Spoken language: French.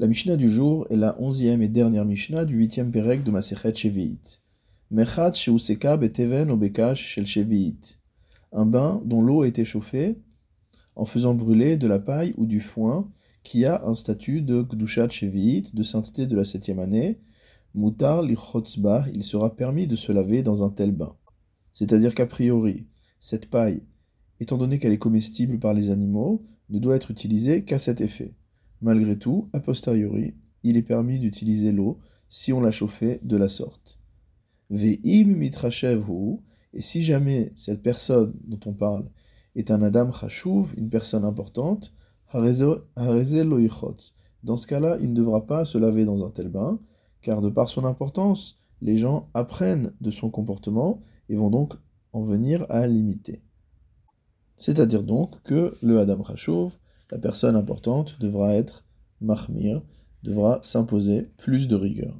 La Mishnah du jour est la onzième et dernière Mishnah du huitième Pérec de Masechet Shevi'it. Mechat sheuseka beteven obekash shel Shevi'it. Un bain dont l'eau a été chauffée en faisant brûler de la paille ou du foin qui a un statut de Gdushat Shevi'it, de sainteté de la septième année. Mutar lichotzbah, il sera permis de se laver dans un tel bain. C'est-à-dire qu'a priori, cette paille, étant donné qu'elle est comestible par les animaux, ne doit être utilisée qu'à cet effet. Malgré tout, a posteriori, il est permis d'utiliser l'eau si on l'a chauffée de la sorte. Ve'im mitrachevhu, et si jamais cette personne dont on parle est un Adam Chashuv, une personne importante, dans ce cas-là, il ne devra pas se laver dans un tel bain, car de par son importance, les gens apprennent de son comportement et vont donc en venir à l'imiter. C'est-à-dire donc que le Adam Chashuv la personne importante devra être mahmir, devra s'imposer plus de rigueur.